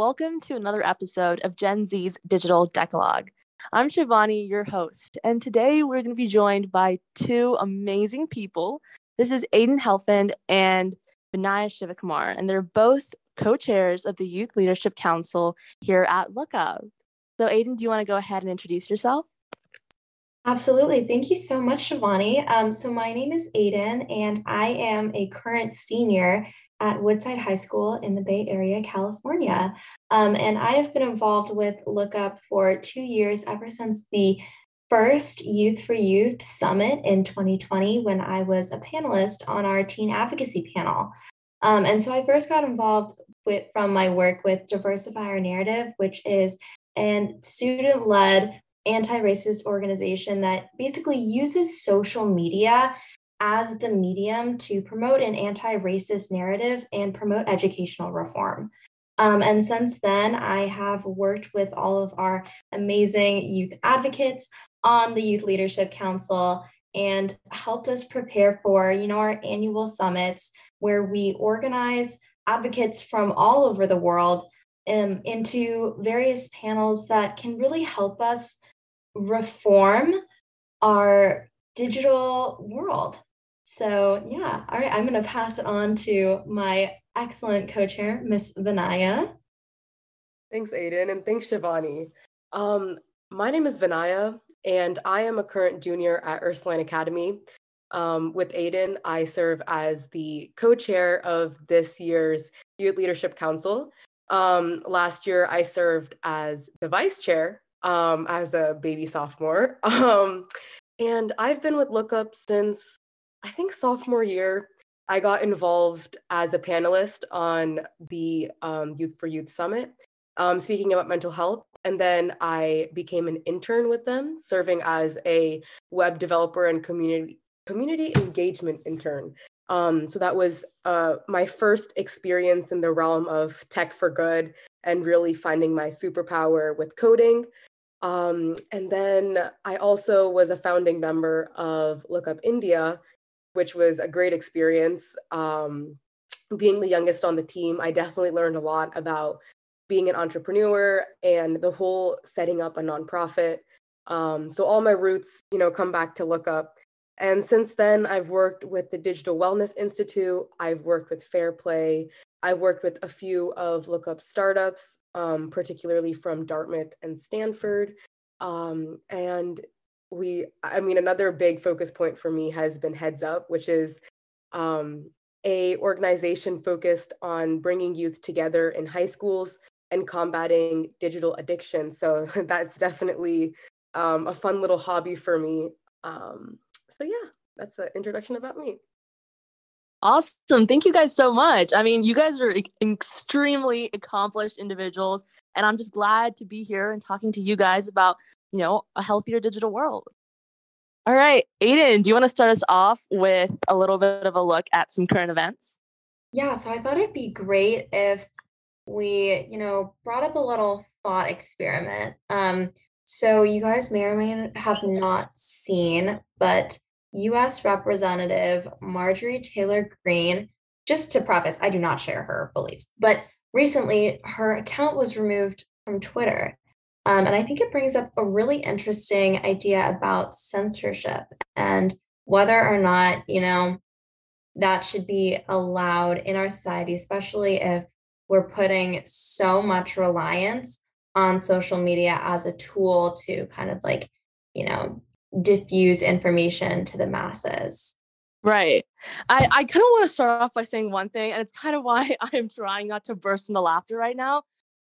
Welcome to another episode of Gen Z's Digital Decalogue. I'm Shivani, your host, and today we're going to be joined by two amazing people. This is Adin Helfand and Vinaya Sivakumar, and they're both co-chairs of the Youth Leadership Council here at Lookup. So, Adin, do you want to go ahead and introduce yourself? Absolutely. Thank you so much, Shivani. Um, so my name is Adin, and I am a current senior at Woodside High School in the Bay Area, California. Um, and I have been involved with Lookup for two years, ever since the first Youth for Youth Summit in 2020, when I was a panelist on our teen advocacy panel. Um, and so I first got involved with, from my work with Diversify Our Narrative, which is a student led anti racist organization that basically uses social media as the medium to promote an anti racist narrative and promote educational reform. Um, and since then, I have worked with all of our amazing youth advocates on the Youth Leadership Council and helped us prepare for, you know, our annual summits where we organize advocates from all over the world um, into various panels that can really help us reform our digital world. So, yeah, all right, I'm going to pass it on to my excellent co chair, Miss Vinaya. Thanks, Adin, and thanks, Shivani. Um, my name is Vinaya, and I am a current junior at Ursuline Academy. Um, with Adin, I serve as the co chair of this year's Youth Leadership Council. Um, last year, I served as the vice chair um, as a baby sophomore. Um, and I've been with Lookup since I think sophomore year. I got involved as a panelist on the um, Youth for Youth Summit, um, speaking about mental health. And then I became an intern with them, serving as a web developer and community community engagement intern. Um, so that was uh, my first experience in the realm of tech for good and really finding my superpower with coding. Um, and then I also was a founding member of Lookup India, which was a great experience. Um, being the youngest on the team, I definitely learned a lot about being an entrepreneur and the whole setting up a nonprofit. Um, so all my roots, you know, come back to Lookup. And since then, I've worked with the Digital Wellness Institute. I've worked with Fair Play. I've worked with a few of Lookup startups, um, particularly from Dartmouth and Stanford. Um, and we, I mean, another big focus point for me has been Heads Up, which is um, a organization focused on bringing youth together in high schools and combating digital addiction. So that's definitely um, a fun little hobby for me. Um, so yeah, that's an introduction about me. Awesome. Thank you guys so much. I mean, you guys are extremely accomplished individuals, and I'm just glad to be here and talking to you guys about, you know, a healthier digital world. All right, Adin, do you want to start us off with a little bit of a look at some current events? Yeah, so I thought it'd be great if we, you know, brought up a little thought experiment. Um, so you guys may or may have not seen, but US Representative Marjorie Taylor Greene, just to preface, I do not share her beliefs, but recently her account was removed from Twitter. Um, and I think it brings up a really interesting idea about censorship and whether or not, you know, that should be allowed in our society, especially if we're putting so much reliance on social media as a tool to kind of like, you know, diffuse information to the masses. Right. I, I kind of want to start off by saying one thing, and it's kind of why I'm trying not to burst into laughter right now.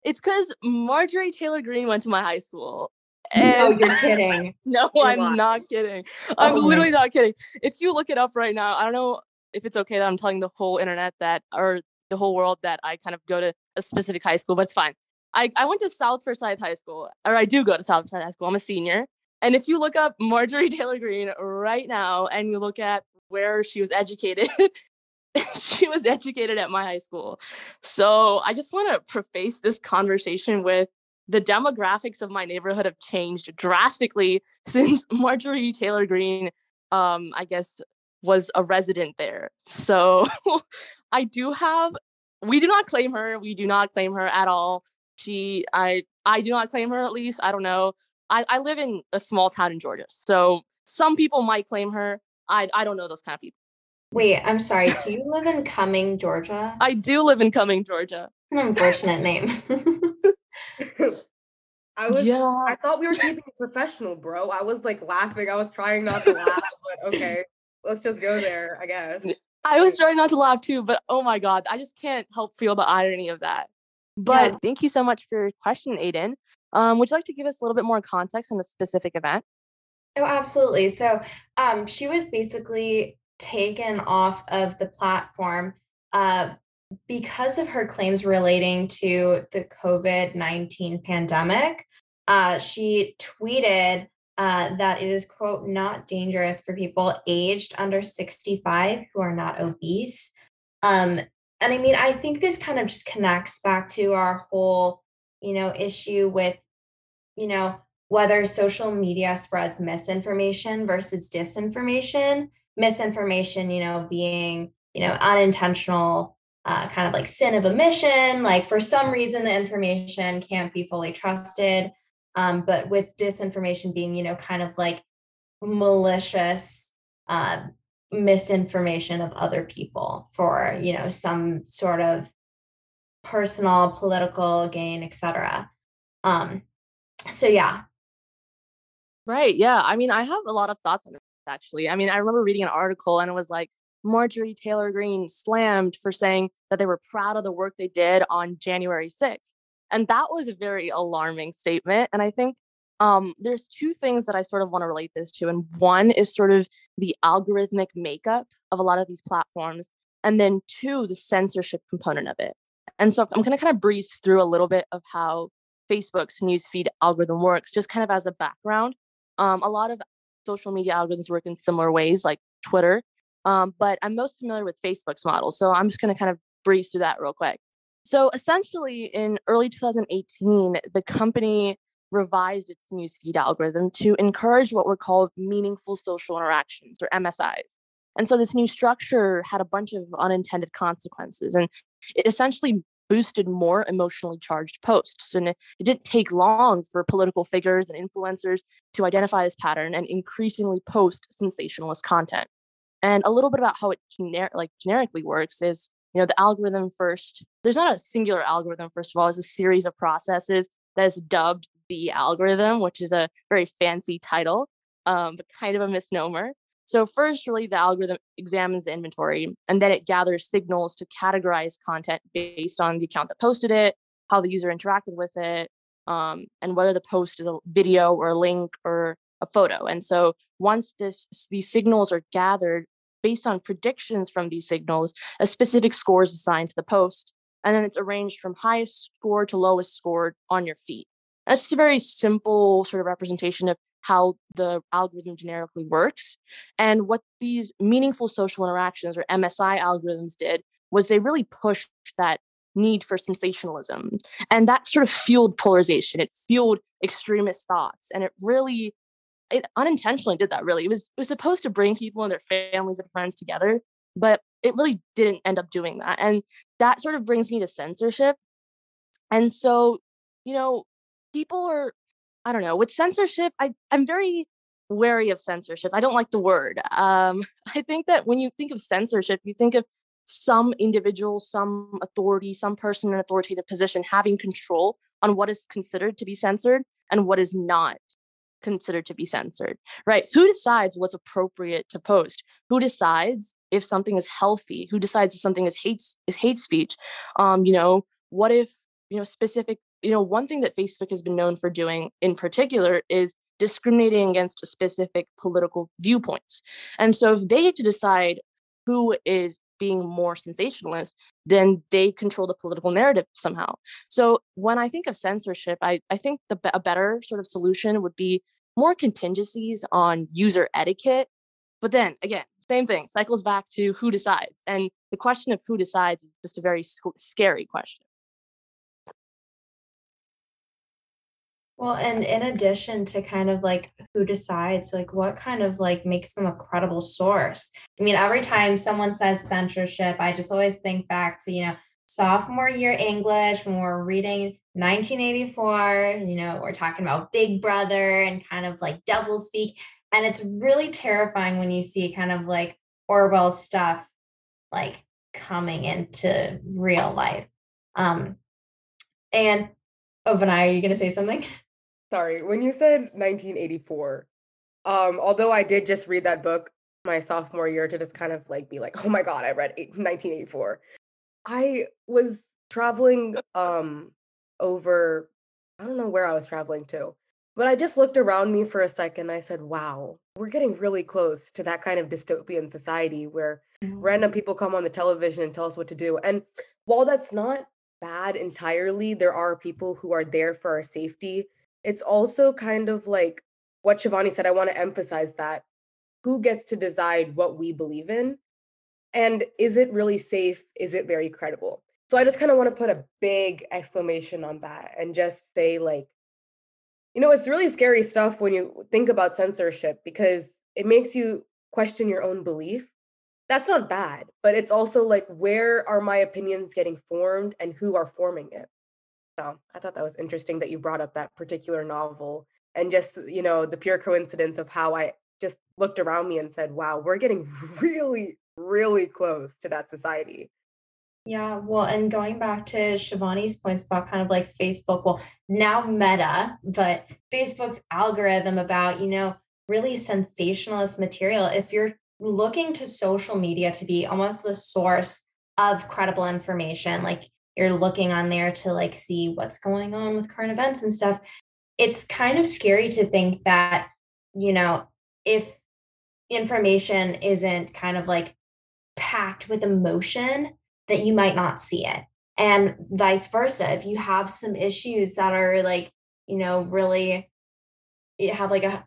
It's because Marjorie Taylor Greene went to my high school. And no, you're kidding. no, you're I'm lying. not kidding. I'm oh literally not kidding. If you look it up right now, I don't know if it's okay that I'm telling the whole internet that, or the whole world that I kind of go to a specific high school, but it's fine. I, I went to South Forsyth High School, or I do go to South Forsyth High School. I'm a senior. And if you look up Marjorie Taylor Greene right now and you look at where she was educated, she was educated at my high school. So I just want to preface this conversation with the demographics of my neighborhood have changed drastically since Marjorie Taylor Greene, um, I guess, was a resident there. So I do have, we do not claim her. We do not claim her at all. she I I do not claim her at least. I don't know. I, I live in a small town in Georgia. So some people might claim her. I I don't know those kind of people. Wait, I'm sorry. Do you live in Cumming, Georgia? I do live in Cumming, Georgia. An unfortunate name. I was yeah. I thought we were keeping it professional, bro. I was like laughing. I was trying not to laugh, but okay. Let's just go there, I guess. I was trying not to laugh too, but oh my god, I just can't help feel the irony of that. But yeah. thank you so much for your question, Adin. Um, would you like to give us a little bit more context on the specific event? Oh, absolutely. So um, she was basically taken off of the platform uh, because of her claims relating to the COVID 19 pandemic. Uh, she tweeted uh, that it is, quote, not dangerous for people aged under 65 who are not obese. Um, and I mean, I think this kind of just connects back to our whole, you know, issue with, you know, whether social media spreads misinformation versus disinformation. Misinformation, you know, being, you know, unintentional, uh, kind of like sin of omission. Like for some reason, the information can't be fully trusted. Um, but with disinformation being, you know, kind of like malicious uh, misinformation of other people for, you know, some sort of personal, political gain, etc. Um, so yeah, Right. Yeah. I mean, I have a lot of thoughts on actually. I mean, I remember reading an article and it was like Marjorie Taylor Greene slammed for saying that they were proud of the work they did on January 6th. And that was a very alarming statement. And I think um, there's two things that I sort of want to relate this to. And one is sort of the algorithmic makeup of a lot of these platforms. And then two, the censorship component of it. And so I'm going to kind of breeze through a little bit of how Facebook's newsfeed algorithm works, just kind of as a background. Um, a lot of social media algorithms work in similar ways, like Twitter, um, but I'm most familiar with Facebook's model. So I'm just going to kind of breeze through that real quick. So essentially, in early 2018, the company revised its newsfeed algorithm to encourage what were called meaningful social interactions or MSIs. And so this new structure had a bunch of unintended consequences. And it essentially boosted more emotionally charged posts. And it, didn't take long for political figures and influencers to identify this pattern and increasingly post sensationalist content. And a little bit about how it gener- like generically works is, you know, the algorithm first, there's not a singular algorithm, first of all, it's a series of processes that is dubbed the algorithm, which is a very fancy title, um, but kind of a misnomer. So first, really, the algorithm examines the inventory, and then it gathers signals to categorize content based on the account that posted it, how the user interacted with it, um, and whether the post is a video or a link or a photo. And so once this these signals are gathered based on predictions from these signals, a specific score is assigned to the post, and then it's arranged from highest score to lowest score on your feed. That's just a very simple sort of representation of how the algorithm generically works. And what these meaningful social interactions or MSI algorithms did was they really pushed that need for sensationalism. And that sort of fueled polarization. It fueled extremist thoughts. And it really, it unintentionally did that really. It was, it was supposed to bring people and their families and friends together, but it really didn't end up doing that. And that sort of brings me to censorship. And so, you know, people are I don't know, with censorship, I, I'm very wary of censorship. I don't like the word. Um, I think that when you think of censorship, you think of some individual, some authority, some person in an authoritative position having control on what is considered to be censored and what is not considered to be censored, right? Who decides what's appropriate to post? Who decides if something is healthy? Who decides if something is hate is hate speech? Um, you know, what if you know specific you know, one thing that Facebook has been known for doing in particular is discriminating against specific political viewpoints. And so if they get to decide who is being more sensationalist, then they control the political narrative somehow. So when I think of censorship, I, I think the a better sort of solution would be more contingencies on user etiquette. But then again, same thing cycles back to who decides. And the question of who decides is just a very sc- scary question. Well, and in addition to kind of like who decides, like what kind of like makes them a credible source? I mean, every time someone says censorship, I just always think back to, you know, sophomore year English when we're reading 1984. You know, we're talking about Big Brother and kind of like double speak. And it's really terrifying when you see kind of like Orwell stuff like coming into real life. Um, and oh, Vinay, are you going to say something? Sorry, when you said 1984, um, although I did just read that book my sophomore year to just kind of like be like, oh my god, I read 1984. I was traveling um over I don't know where I was traveling to, but I just looked around me for a second. I said, wow, we're getting really close to that kind of dystopian society where mm-hmm. random people come on the television and tell us what to do. And while that's not bad entirely, there are people who are there for our safety. It's also kind of like what Shivani said. I want to emphasize that who gets to decide what we believe in? And is it really safe? Is it very credible? So I just kind of want to put a big exclamation on that and just say, like, you know, it's really scary stuff when you think about censorship because it makes you question your own belief. That's not bad, but it's also like, where are my opinions getting formed and who are forming it? So I thought that was interesting that you brought up that particular novel and just, you know, the pure coincidence of how I just looked around me and said, wow, we're getting really, really close to that society. Yeah, well, and going back to Shivani's points about kind of like Facebook, well, now Meta, but Facebook's algorithm about, you know, really sensationalist material. If you're looking to social media to be almost the source of credible information, like you're looking on there to like see what's going on with current events and stuff, it's kind of scary to think that, you know, if information isn't kind of like packed with emotion, that you might not see it. And vice versa. If you have some issues that are like, you know, really you have like a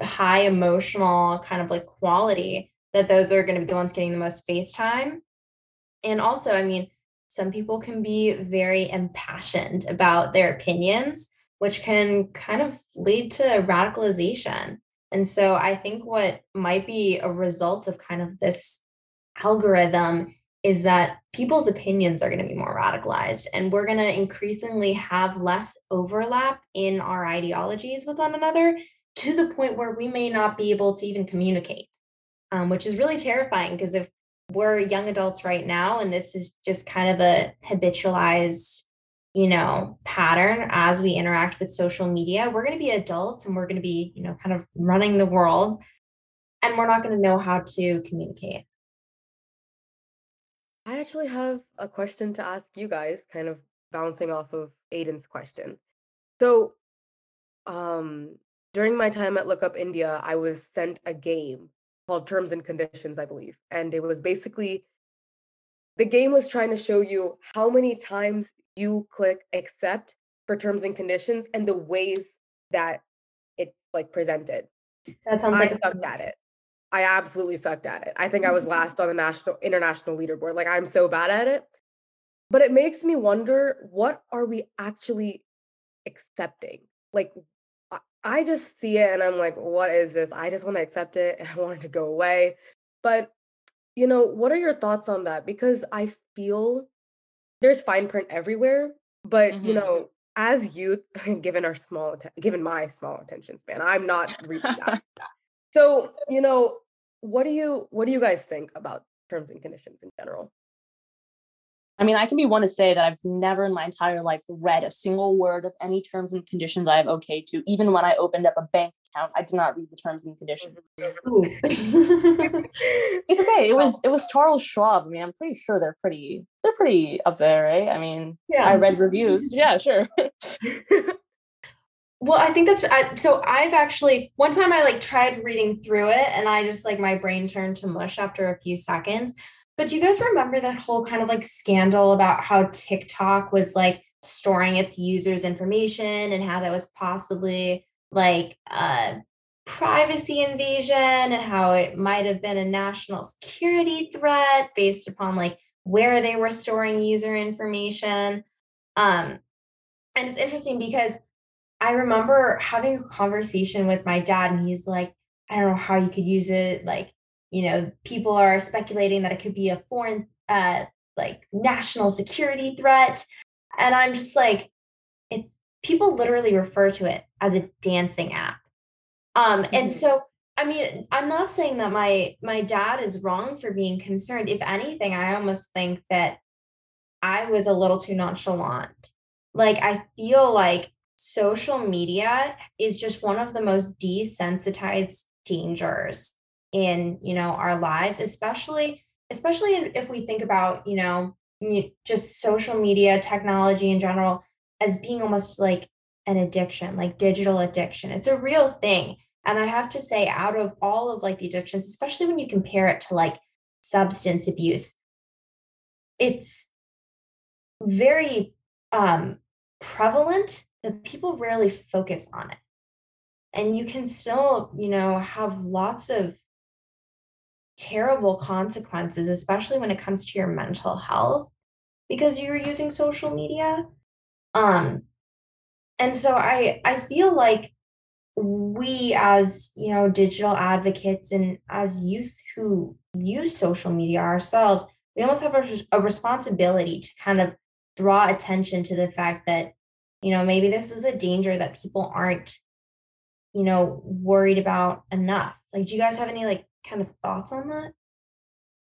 high emotional kind of like quality, that those are going to be the ones getting the most face time. And also, I mean, some people can be very impassioned about their opinions, which can kind of lead to radicalization. And so I think what might be a result of kind of this algorithm is that people's opinions are going to be more radicalized and we're going to increasingly have less overlap in our ideologies with one another to the point where we may not be able to even communicate um, which is really terrifying because if we're young adults right now and this is just kind of a habitualized you know pattern as we interact with social media we're going to be adults and we're going to be you know kind of running the world and we're not going to know how to communicate I actually have a question to ask you guys, kind of bouncing off of Adin's question. So, um, during my time at Lookup India, I was sent a game called Terms and Conditions, I believe. And it was basically the game was trying to show you how many times you click accept for terms and conditions and the ways that it's like presented. That sounds like I sucked at it. I absolutely sucked at it. I think I was mm-hmm. last on the national international leaderboard. Like I'm so bad at it. But it makes me wonder what are we actually accepting? Like I just see it and I'm like, what is this? I just want to accept it and I want it to go away. But you know, what are your thoughts on that? Because I feel there's fine print everywhere, but mm-hmm. you know, as youth, given our small, given my small attention span, I'm not reading that. So, you know, what do you what do you guys think about terms and conditions in general? I mean, I can be one to say that I've never in my entire life read a single word of any terms and conditions I have okay to. Even when I opened up a bank account, I did not read the terms and conditions. Mm-hmm. it's okay. It was it was Charles Schwab. I mean, I'm pretty sure they're pretty they're pretty up there, right? I mean, yeah. I read reviews. Mm-hmm. Yeah, sure. well i think that's I, so i've actually one time i like tried reading through it and i just like my brain turned to mush after a few seconds but do you guys remember that whole kind of like scandal about how tiktok was like storing its users information and how that was possibly like a privacy invasion and how it might have been a national security threat based upon like where they were storing user information um and it's interesting because I remember having a conversation with my dad, and he's like, I don't know how you could use it. Like, you know, people are speculating that it could be a foreign uh, like national security threat. And I'm just like, it's people literally refer to it as a dancing app. Um, and mm-hmm. so I mean, I'm not saying that my my dad is wrong for being concerned. If anything, I almost think that I was a little too nonchalant. Like I feel like social media is just one of the most desensitized dangers in, you know, our lives, especially especially if we think about, you know, just social media, technology in general as being almost like an addiction, like digital addiction. It's a real thing and I have to say, out of all of like the addictions, especially when you compare it to like substance abuse, it's very um, prevalent, but people rarely focus on it. And you can still, you know, have lots of terrible consequences, especially when it comes to your mental health, because you're using social media. Um, and so I I feel like we as you know digital advocates and as youth who use social media ourselves we almost have a, a, responsibility to kind of draw attention to the fact that you know maybe this is a danger that people aren't you know worried about enough like do you guys have any like kind of thoughts on that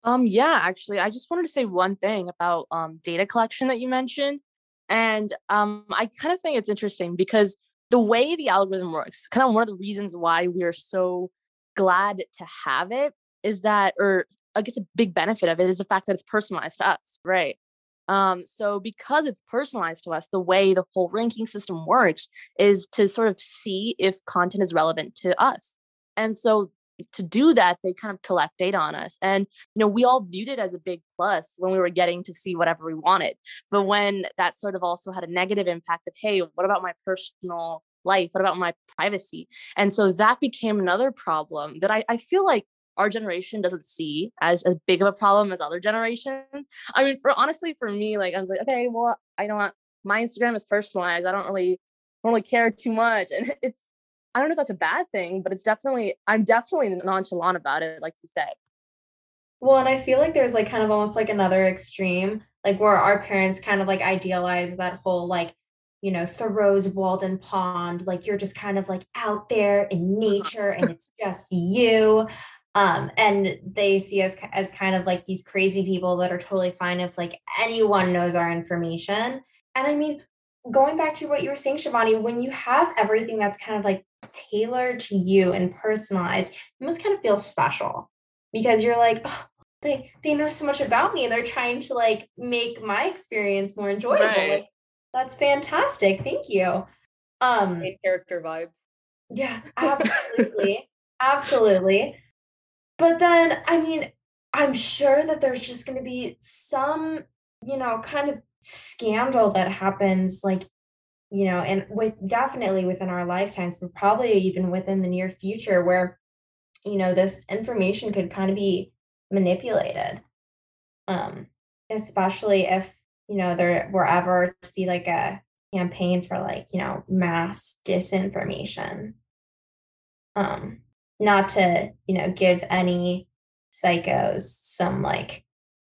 um yeah actually i just wanted to say one thing about um data collection that you mentioned and um i kind of think it's interesting because the way the algorithm works, kind of one of the reasons why we are so glad to have it is that, or I guess a big benefit of it is the fact that it's personalized to us, right? Um, so because it's personalized to us, the way the whole ranking system works is to sort of see if content is relevant to us. And so to do that, they kind of collect data on us. And, you know, we all viewed it as a big plus when we were getting to see whatever we wanted. But when that sort of also had a negative impact of, hey, what about my personal life? What about my privacy? And so that became another problem that I, I feel like our generation doesn't see as as big of a problem as other generations. I mean, for honestly, for me, like I was like, okay, well, I don't want my Instagram is personalized. I don't really don't really care too much. And it's I don't know if that's a bad thing, but it's definitely I'm definitely nonchalant about it, like you said. Well, and I feel like there's like kind of almost like another extreme, like where our parents kind of like idealize that whole like, you know, Thoreau's Walden Pond, like you're just kind of like out there in uh-huh. nature and it's just you. Um, and they see us as kind of like these crazy people that are totally fine if like anyone knows our information. And I mean, going back to what you were saying, Shivani, when you have everything that's kind of like tailored to you and personalized, you must kind of feel special because you're like, oh, they they know so much about me and they're trying to like make my experience more enjoyable. Right. Like, that's fantastic. Thank you. Um Main character vibes. Yeah, absolutely. absolutely. But then I mean, I'm sure that there's just going to be some, you know, kind of scandal that happens like you know and with definitely within our lifetimes but probably even within the near future where you know this information could kind of be manipulated. Um especially if you know there were ever to be like a campaign for like you know mass disinformation. Um not to you know give any psychos some like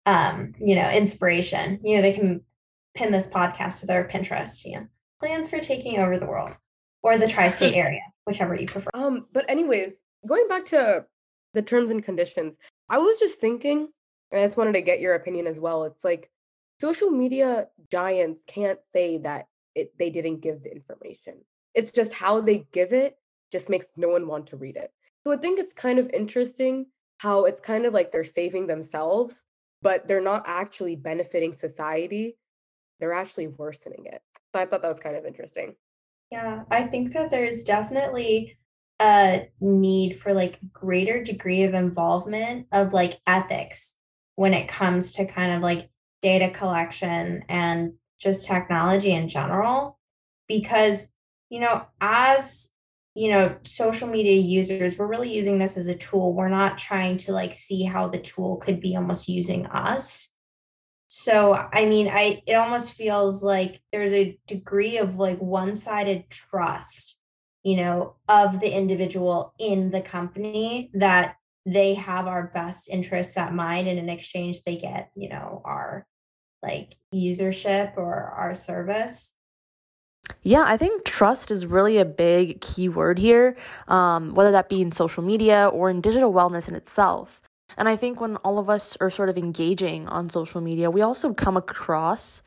um you know inspiration. You know they can pin this podcast to their pinterest you know plans for taking over the world or the tri-state area, whichever you prefer. Um, but anyways, going back to the terms and conditions, I was just thinking, and I just wanted to get your opinion as well. It's like social media giants can't say that it they didn't give the information. It's just how they give it just makes no one want to read it. So I think it's kind of interesting how it's kind of like they're saving themselves, but they're not actually benefiting society. They're actually worsening it. So I thought that was kind of interesting. Yeah, I think that there's definitely a need for like greater degree of involvement of like ethics when it comes to kind of like data collection and just technology in general because you know as you know social media users we're really using this as a tool we're not trying to like see how the tool could be almost using us so i mean i it almost feels like there's a degree of like one-sided trust you know of the individual in the company that they have our best interests at mind and in exchange they get you know our like usership or our service? Yeah, I think trust is really a big key word here, um, whether that be in social media or in digital wellness in itself. And I think when all of us are sort of engaging on social media, we also come across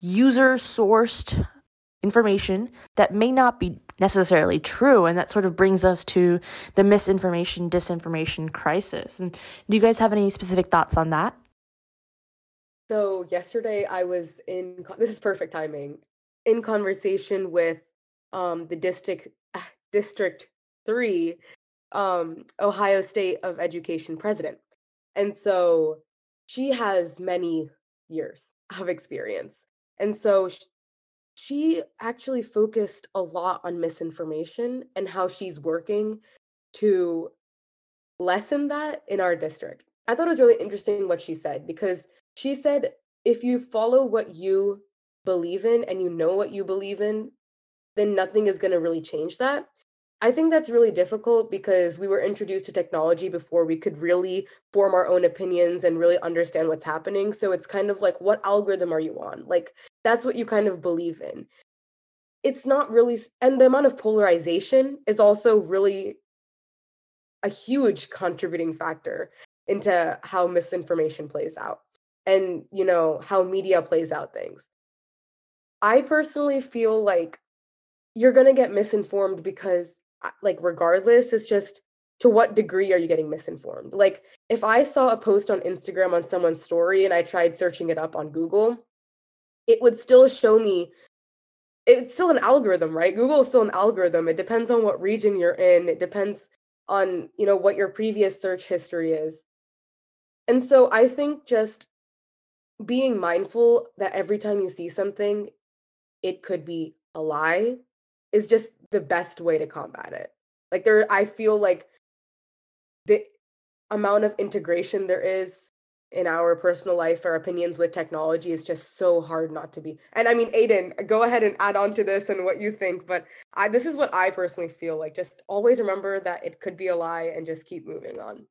user sourced information that may not be necessarily true. And that sort of brings us to the misinformation, disinformation crisis. And do you guys have any specific thoughts on that? So, yesterday I was in, this is perfect timing, in conversation with um, the district, District 3 um, Ohio State of Education president. And so she has many years of experience. And so she actually focused a lot on misinformation and how she's working to lessen that in our district. I thought it was really interesting what she said because she said if you follow what you believe in and you know what you believe in, then nothing is going to really change that. I think that's really difficult because we were introduced to technology before we could really form our own opinions and really understand what's happening. So it's kind of like, what algorithm are you on? Like, that's what you kind of believe in. It's not really, and the amount of polarization is also really a huge contributing factor into how misinformation plays out and, you know, how media plays out things. I personally feel like you're going to get misinformed because like regardless it's just to what degree are you getting misinformed? Like if i saw a post on instagram on someone's story and i tried searching it up on google it would still show me it's still an algorithm right? Google is still an algorithm. It depends on what region you're in. It depends on you know what your previous search history is. And so i think just being mindful that every time you see something it could be a lie is just the best way to combat it. Like there I feel like the amount of integration there is in our personal life our opinions with technology is just so hard not to be and i mean adin go ahead and add on to this and what you think but i this is what i personally feel like just always remember that it could be a lie and just keep moving on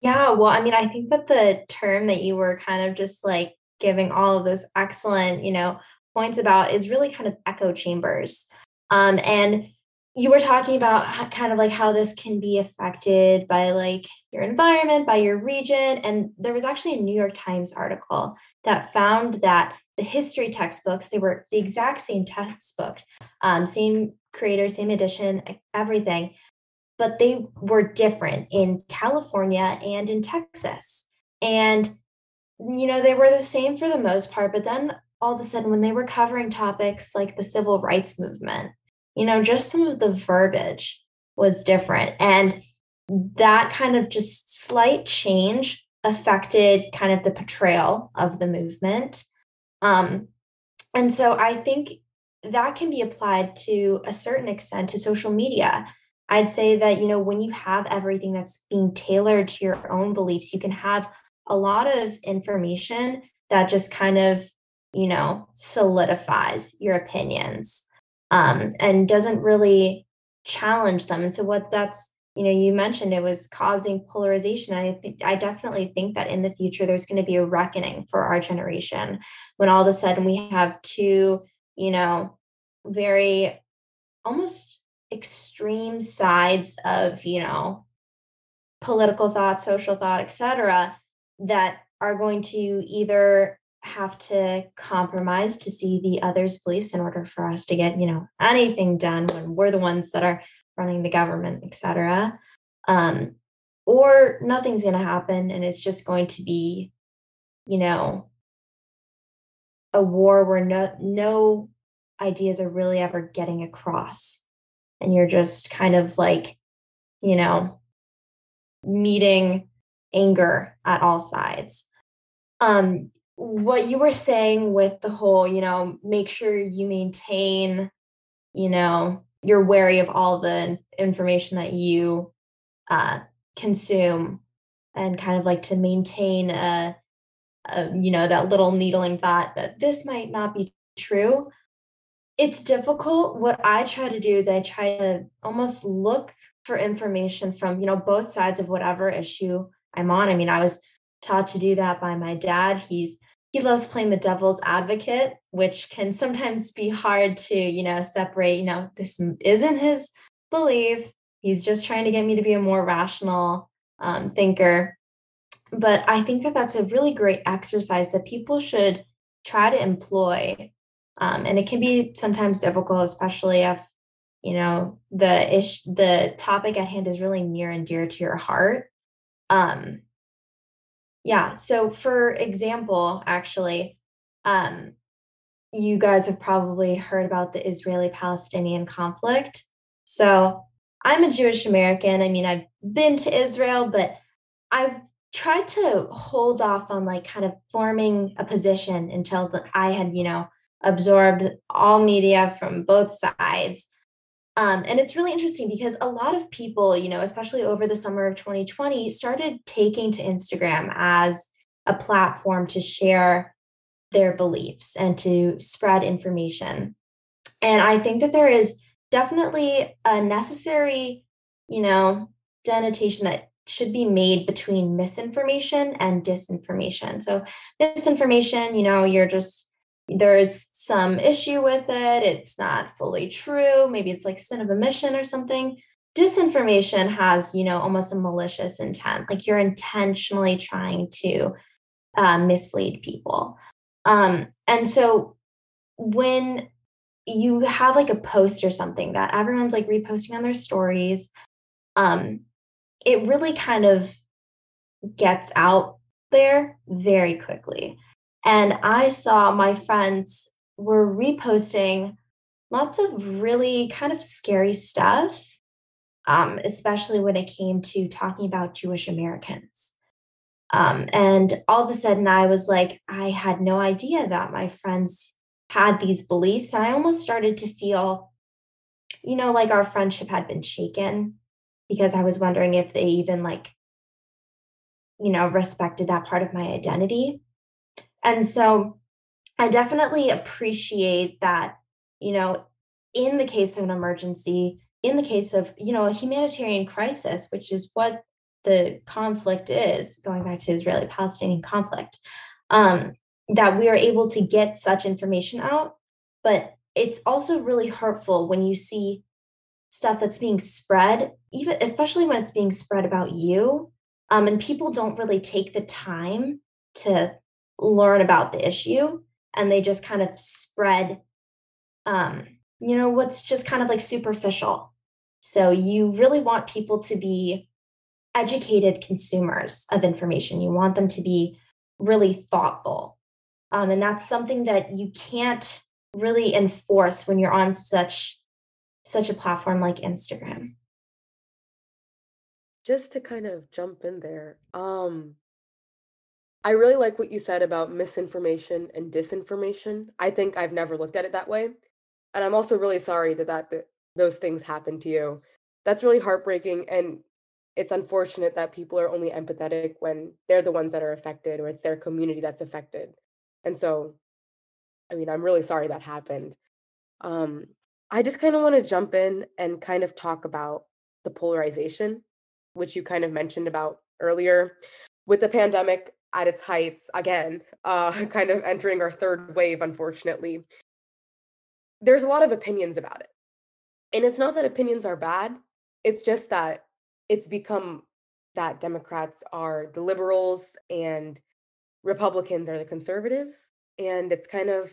yeah well i mean i think that the term that you were kind of just like giving all of this excellent you know points about is really kind of echo chambers. Um, and you were talking about kind of like how this can be affected by like your environment, by your region. And there was actually a New York Times article that found that the history textbooks, they were the exact same textbook, um, same creator, same edition, everything, but they were different in California and in Texas. And, you know, they were the same for the most part, but then all of a sudden when they were covering topics like the civil rights movement, you know, just some of the verbiage was different. And that kind of just slight change affected kind of the portrayal of the movement. Um, and so I think that can be applied to a certain extent to social media. I'd say that, you know, when you have everything that's being tailored to your own beliefs, you can have a lot of information that just kind of you know, solidifies your opinions um, and doesn't really challenge them. And so, what that's, you know, you mentioned it was causing polarization. I think I definitely think that in the future there's going to be a reckoning for our generation when all of a sudden we have two, you know, very almost extreme sides of, you know, political thought, social thought, etc., that are going to either have to compromise to see the other's beliefs in order for us to get you know anything done when we're the ones that are running the government etc um, or nothing's going to happen and it's just going to be you know a war where no no ideas are really ever getting across. And you're just kind of like you know meeting anger at all sides. Um what you were saying with the whole, you know, make sure you maintain, you know, you're wary of all the information that you uh, consume and kind of like to maintain a, a, you know, that little needling thought that this might not be true. It's difficult. What I try to do is I try to almost look for information from, you know, both sides of whatever issue I'm on. I mean, I was taught to do that by my dad. He's he loves playing the devil's advocate, which can sometimes be hard to, you know, separate, you know, this isn't his belief. He's just trying to get me to be a more rational um, thinker. But I think that that's a really great exercise that people should try to employ. Um, and it can be sometimes difficult, especially if, you know, the ish the topic at hand is really near and dear to your heart. Um, yeah. So, for example, actually, um, you guys have probably heard about the Israeli Palestinian conflict. So, I'm a Jewish American. I mean, I've been to Israel, but I've tried to hold off on like kind of forming a position until I had, you know, absorbed all media from both sides. Um, and it's really interesting because a lot of people, you know, especially over the summer of 2020, started taking to Instagram as a platform to share their beliefs and to spread information. And I think that there is definitely a necessary, you know, denotation that should be made between misinformation and disinformation. So, misinformation, you know, you're just there's some issue with it, it's not fully true, maybe it's like sin of omission or something. Disinformation has, you know, almost a malicious intent, like you're intentionally trying to uh, mislead people. Um, and so when you have like a post or something that everyone's like reposting on their stories, um, it really kind of gets out there very quickly. And I saw my friends were reposting lots of really kind of scary stuff, um, especially when it came to talking about Jewish Americans. Um, and all of a sudden, I was like, I had no idea that my friends had these beliefs. I almost started to feel, you know, like our friendship had been shaken because I was wondering if they even like, you know, respected that part of my identity. And so I definitely appreciate that, you know, in the case of an emergency, in the case of, you know, a humanitarian crisis, which is what the conflict is, going back to Israeli Palestinian conflict, um, that we are able to get such information out. But it's also really hurtful when you see stuff that's being spread, even especially when it's being spread about you. Um, and people don't really take the time to learn about the issue and they just kind of spread um, you know what's just kind of like superficial. So you really want people to be educated consumers of information. You want them to be really thoughtful. Um, and that's something that you can't really enforce when you're on such such a platform like instagram. Just to kind of jump in there um I really like what you said about misinformation and disinformation. I think I've never looked at it that way. And I'm also really sorry that, that, that those things happened to you. That's really heartbreaking. And it's unfortunate that people are only empathetic when they're the ones that are affected or it's their community that's affected. And so, I mean, I'm really sorry that happened. Um, I just kind of want to jump in and kind of talk about the polarization, which you kind of mentioned about earlier. With the pandemic, at its heights again, uh, kind of entering our third wave, unfortunately. There's a lot of opinions about it. And it's not that opinions are bad, it's just that it's become that Democrats are the liberals and Republicans are the conservatives. And it's kind of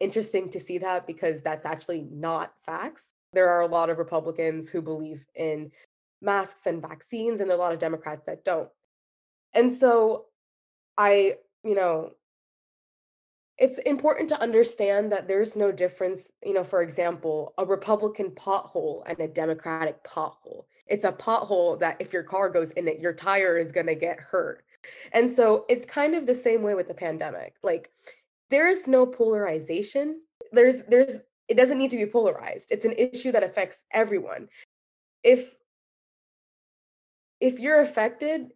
interesting to see that because that's actually not facts. There are a lot of Republicans who believe in masks and vaccines, and there are a lot of Democrats that don't. And so I, you know, it's important to understand that there's no difference, you know, for example, a Republican pothole and a Democratic pothole. It's a pothole that if your car goes in it, your tire is going to get hurt. And so it's kind of the same way with the pandemic. Like there is no polarization. There's there's it doesn't need to be polarized. It's an issue that affects everyone. If if you're affected,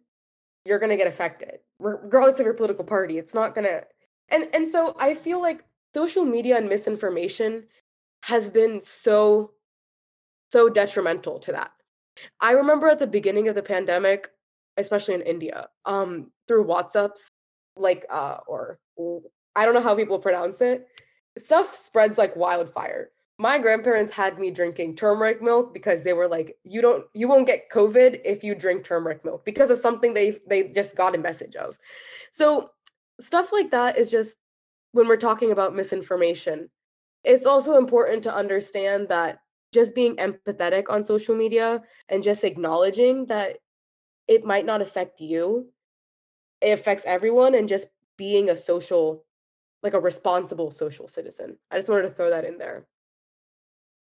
you're going to get affected regardless of your political party it's not going to and and so i feel like social media and misinformation has been so so detrimental to that i remember at the beginning of the pandemic especially in india um through whatsapps like uh or I don't know how people pronounce it. Stuff spreads like wildfire. My grandparents had me drinking turmeric milk because they were like, "You don't, you won't get COVID if you drink turmeric milk," because of something they they just got a message of. So stuff like that is just when we're talking about misinformation. It's also important to understand that just being empathetic on social media and just acknowledging that it might not affect you it affects everyone and just being a social like a responsible social citizen i just wanted to throw that in there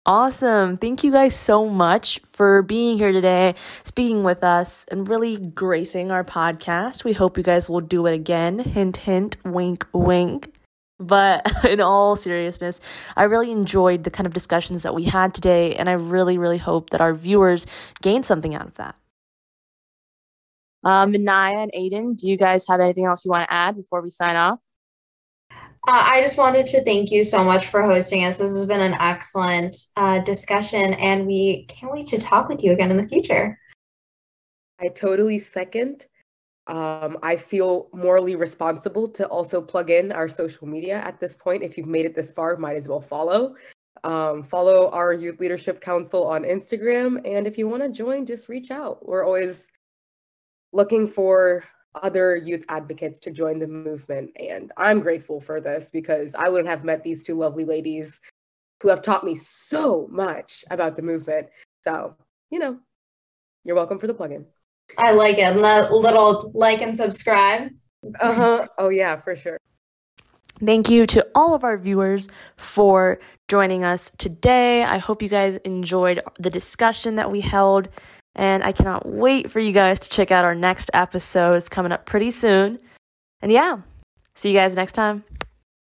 Awesome. Thank you guys so much for being here today, speaking with us, and really gracing our podcast. We hope you guys will do it again. Hint, hint, wink, wink. But in all seriousness, I really enjoyed the kind of discussions that we had today, and I really, really hope that our viewers gain something out of that. Um, Vinaya and Adin, do you guys have anything else you want to add before we sign off? Uh, I just wanted to thank you so much for hosting us. This has been an excellent uh, discussion, and we can't wait to talk with you again in the future. I totally second. Um, I feel morally responsible to also plug in our social media at this point. If you've made it this far, might as well follow. Um, follow our Youth Leadership Council on Instagram. And if you want to join, just reach out. We're always looking for other youth advocates to join the movement. And I'm grateful for this because I wouldn't have met these two lovely ladies who have taught me so much about the movement. So, you know, you're welcome for the plugin. I like it. L- little like and subscribe. Uh huh. Oh, yeah, for sure. Thank you to all of our viewers for joining us today. I hope you guys enjoyed the discussion that we held. And I cannot wait for you guys to check out our next episode. It's coming up pretty soon. And yeah, see you guys next time.